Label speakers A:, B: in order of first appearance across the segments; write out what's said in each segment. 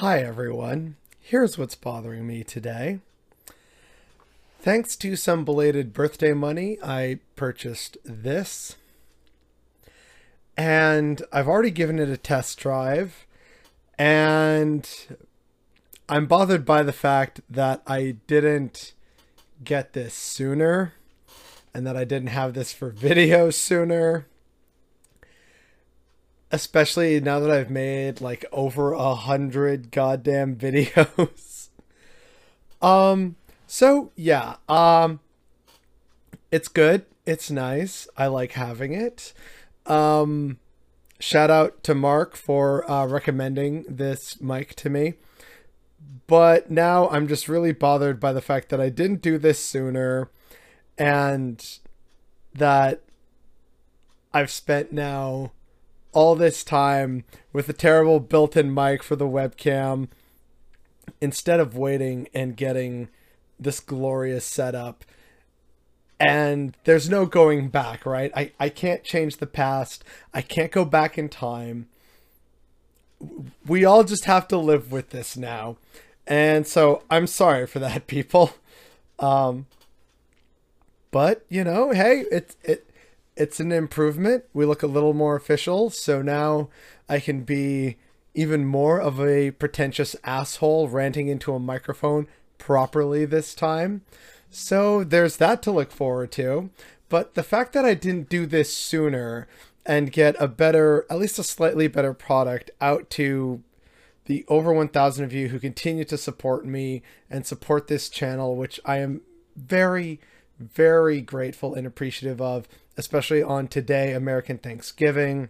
A: Hi everyone, here's what's bothering me today. Thanks to some belated birthday money, I purchased this. And I've already given it a test drive. And I'm bothered by the fact that I didn't get this sooner. And that I didn't have this for video sooner especially now that I've made like over a hundred goddamn videos. um, so yeah, um, it's good. It's nice. I like having it. Um, shout out to Mark for uh, recommending this mic to me. But now I'm just really bothered by the fact that I didn't do this sooner and that I've spent now all this time with a terrible built-in mic for the webcam instead of waiting and getting this glorious setup. And there's no going back right? I, I can't change the past. I can't go back in time. We all just have to live with this now. And so i'm sorry for that people. Um but you know hey it's it it's an improvement. We look a little more official. So now I can be even more of a pretentious asshole ranting into a microphone properly this time. So there's that to look forward to. But the fact that I didn't do this sooner and get a better, at least a slightly better product out to the over 1,000 of you who continue to support me and support this channel, which I am very, very grateful and appreciative of especially on today, American Thanksgiving.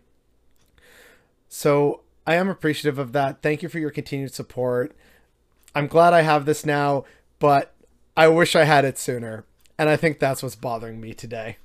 A: So I am appreciative of that. Thank you for your continued support. I'm glad I have this now, but I wish I had it sooner. And I think that's what's bothering me today.